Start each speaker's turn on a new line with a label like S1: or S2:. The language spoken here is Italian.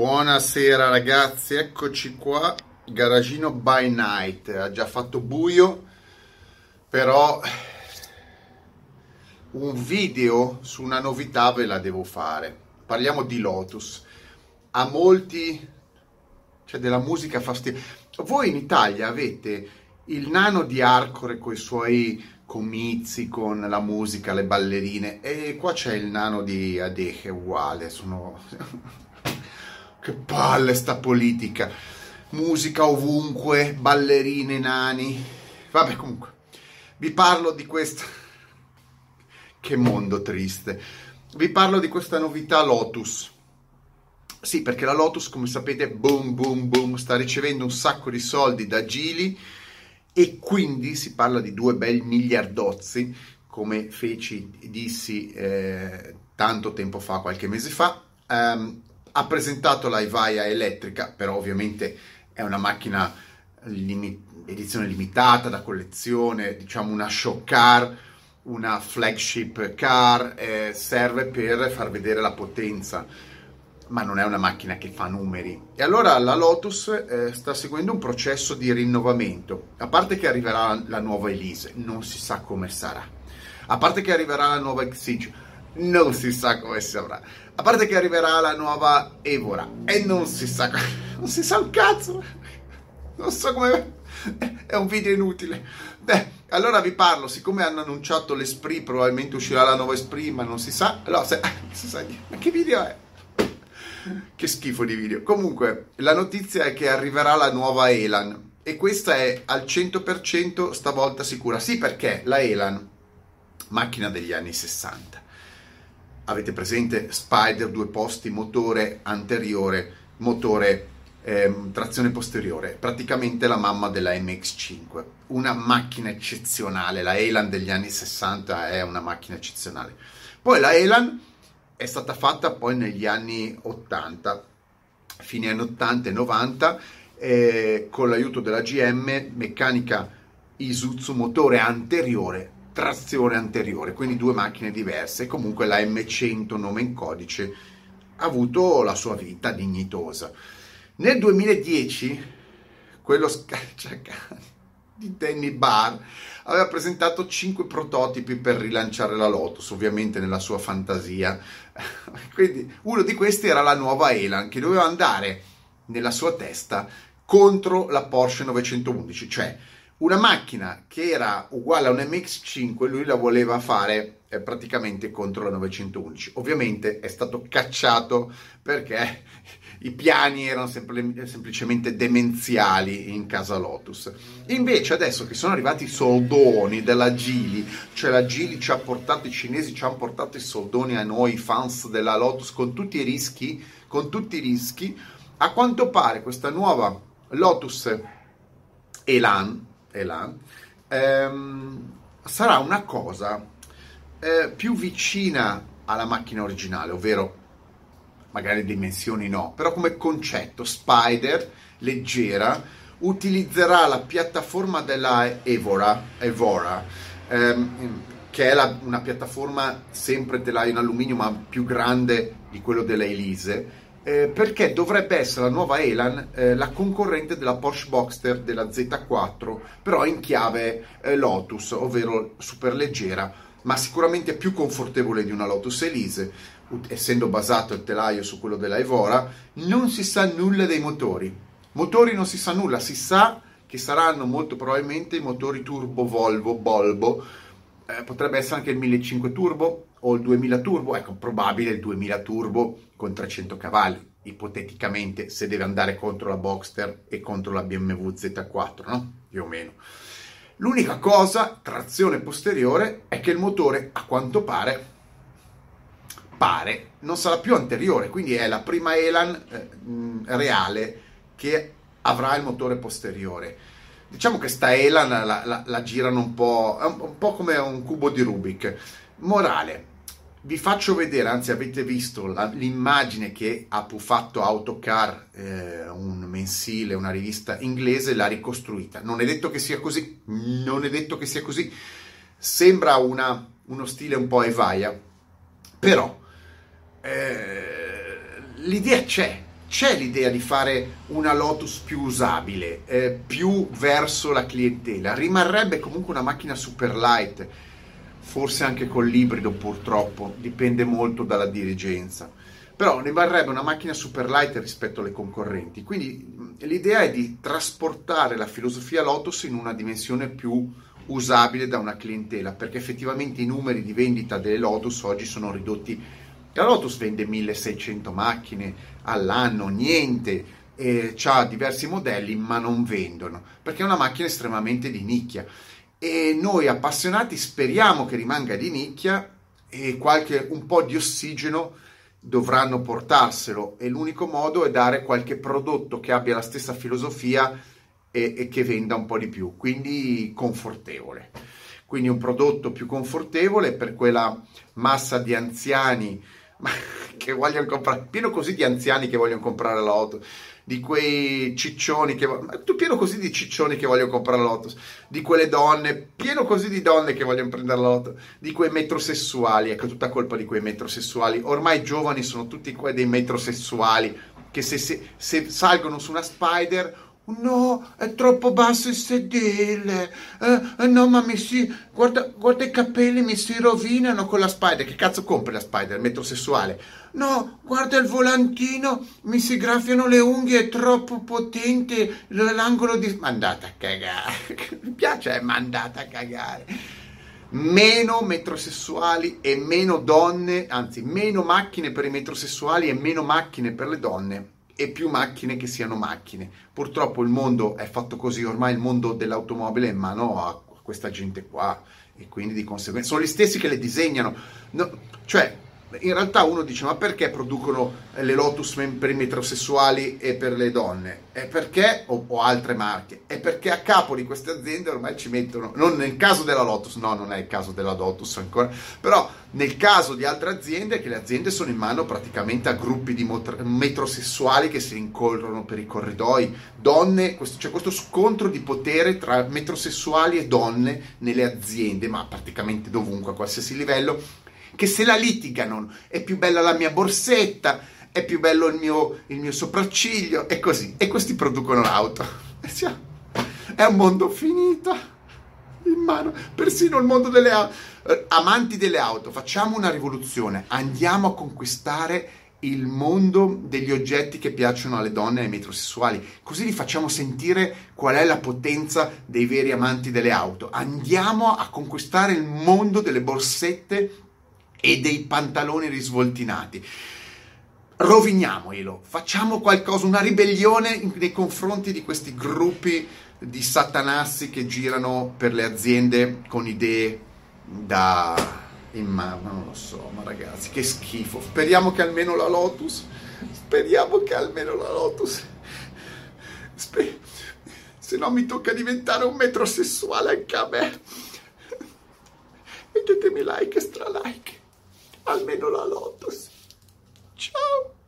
S1: Buonasera ragazzi, eccoci qua, garagino by night, ha già fatto buio, però un video su una novità ve la devo fare. Parliamo di Lotus. A molti c'è cioè della musica fastidiosa. Voi in Italia avete il nano di Arcore con i suoi comizi, con la musica, le ballerine e qua c'è il nano di Adeche uguale, sono Che palle sta politica. Musica ovunque, ballerine, nani. Vabbè, comunque, vi parlo di questa... Che mondo triste. Vi parlo di questa novità Lotus. Sì, perché la Lotus, come sapete, boom, boom, boom, sta ricevendo un sacco di soldi da Gili e quindi si parla di due bei miliardozzi, come feci, dissi eh, tanto tempo fa, qualche mese fa. Um, ha presentato la Ivaia elettrica, però ovviamente è una macchina limi- edizione limitata da collezione, diciamo una show car, una flagship car, eh, serve per far vedere la potenza, ma non è una macchina che fa numeri. E allora la Lotus eh, sta seguendo un processo di rinnovamento, a parte che arriverà la nuova Elise, non si sa come sarà. A parte che arriverà la nuova Exige, non si sa come sarà. A parte che arriverà la nuova Evora e non si sa, non si sa un cazzo. Non so come... È un video inutile. Beh, allora vi parlo, siccome hanno annunciato l'Esprit, probabilmente uscirà la nuova Esprit, ma non si sa. Allora, se, si sa ma che video è? Che schifo di video. Comunque, la notizia è che arriverà la nuova Elan e questa è al 100% stavolta sicura. Sì, perché la Elan, macchina degli anni 60 avete presente Spider due posti, motore anteriore, motore ehm, trazione posteriore, praticamente la mamma della MX5, una macchina eccezionale, la Elan degli anni 60 è una macchina eccezionale. Poi la Elan è stata fatta poi negli anni 80, fine anni 80 e 90, eh, con l'aiuto della GM, meccanica Isuzu, motore anteriore trazione anteriore, quindi due macchine diverse. Comunque la M100, nome in codice, ha avuto la sua vita dignitosa. Nel 2010, quello scacciacani di Danny Barr aveva presentato 5 prototipi per rilanciare la Lotus, ovviamente nella sua fantasia. Quindi uno di questi era la nuova Elan che doveva andare nella sua testa contro la Porsche 911, cioè una macchina che era uguale a un MX5, lui la voleva fare eh, praticamente contro la 911. Ovviamente è stato cacciato perché i piani erano sempl- semplicemente demenziali in casa Lotus. Invece adesso che sono arrivati i soldoni della Gili, cioè la Gili ci ha portato, i cinesi ci hanno portato i soldoni a noi, fans della Lotus, con tutti i rischi, con tutti i rischi, a quanto pare questa nuova Lotus Elan, Elan, ehm, sarà una cosa eh, più vicina alla macchina originale, ovvero magari dimensioni no, però come concetto Spider, leggera, utilizzerà la piattaforma della Evora, Evora ehm, che è la, una piattaforma sempre telaio in alluminio ma più grande di quello della Elise, eh, perché dovrebbe essere la nuova Elan eh, la concorrente della Porsche Boxster della Z4, però in chiave eh, Lotus, ovvero super leggera, ma sicuramente più confortevole di una Lotus Elise, essendo basato il telaio su quello della Evora, non si sa nulla dei motori. Motori non si sa nulla, si sa che saranno molto probabilmente i motori turbo Volvo Bolbo, eh, potrebbe essere anche il 1500 turbo o il 2000 turbo, ecco, probabile il 2000 turbo con 300 cavalli, ipoteticamente se deve andare contro la Boxster e contro la BMW Z4, no? Più o meno. L'unica cosa, trazione posteriore, è che il motore, a quanto pare, pare, non sarà più anteriore, quindi è la prima Elan eh, reale che avrà il motore posteriore diciamo che sta Elan la, la, la girano un po', un, po' come un cubo di Rubik. Morale, vi faccio vedere, anzi avete visto la, l'immagine che ha fatto Autocar, eh, un mensile, una rivista inglese, l'ha ricostruita. Non è detto che sia così, non è detto che sia così. Sembra una, uno stile un po' evaia, però eh, l'idea c'è, c'è l'idea di fare una Lotus più usabile, eh, più verso la clientela. Rimarrebbe comunque una macchina super light, forse anche con l'ibrido purtroppo, dipende molto dalla dirigenza. Però rimarrebbe una macchina super light rispetto alle concorrenti. Quindi l'idea è di trasportare la filosofia Lotus in una dimensione più usabile da una clientela, perché effettivamente i numeri di vendita delle Lotus oggi sono ridotti la Lotus vende 1600 macchine all'anno, niente, eh, ha diversi modelli ma non vendono perché è una macchina estremamente di nicchia e noi appassionati speriamo che rimanga di nicchia e qualche un po' di ossigeno dovranno portarselo e l'unico modo è dare qualche prodotto che abbia la stessa filosofia e, e che venda un po' di più, quindi confortevole. Quindi un prodotto più confortevole per quella massa di anziani che vogliono comprare, pieno così di anziani che vogliono comprare l'auto, di quei ciccioni che tu pieno così di ciccioni che vogliono comprare l'auto, di quelle donne, pieno così di donne che vogliono prendere l'auto, di quei metrosessuali, ecco tutta colpa di quei metrosessuali, ormai i giovani sono tutti dei metrosessuali che se, se, se salgono su una Spider No, è troppo basso il sedile. Eh, eh, no, ma mi si. Guarda, guarda, i capelli, mi si rovinano con la Spider. Che cazzo compri la Spider? Metrosessuale. No, guarda il volantino, mi si graffiano le unghie, è troppo potente l'angolo di. Mandata a cagare. mi piace, è mandata a cagare. Meno metrosessuali e meno donne, anzi, meno macchine per i metrosessuali e meno macchine per le donne e più macchine che siano macchine. Purtroppo il mondo è fatto così, ormai il mondo dell'automobile è in mano a questa gente qua e quindi di conseguenza sono gli stessi che le disegnano. No, cioè, in realtà uno dice ma perché producono le Lotus per i metrosessuali e per le donne? È perché, o, o, altre marche, è perché a capo di queste aziende ormai ci mettono, non nel caso della Lotus, no non è il caso della Lotus ancora, però nel caso di altre aziende che le aziende sono in mano praticamente a gruppi di mot- metrosessuali che si rincorrono per i corridoi, donne, questo, c'è questo scontro di potere tra metrosessuali e donne nelle aziende, ma praticamente dovunque, a qualsiasi livello, che se la litigano, è più bella la mia borsetta, è più bello il mio, il mio sopracciglio, e così. E questi producono l'auto. È un mondo finito in mano, persino il mondo delle auto. Eh, amanti delle auto, facciamo una rivoluzione, andiamo a conquistare il mondo degli oggetti che piacciono alle donne e ai metrosessuali, così li facciamo sentire qual è la potenza dei veri amanti delle auto. Andiamo a conquistare il mondo delle borsette e dei pantaloni risvoltinati. Roviniamolo, facciamo qualcosa, una ribellione nei confronti di questi gruppi di satanassi che girano per le aziende con idee da in mano, non lo so, ma ragazzi, che schifo. Speriamo che almeno la Lotus, speriamo che almeno la Lotus, sper- se no mi tocca diventare un metrosessuale anche a me. Mettetemi like e stra like almeno la Lotus. Ciao!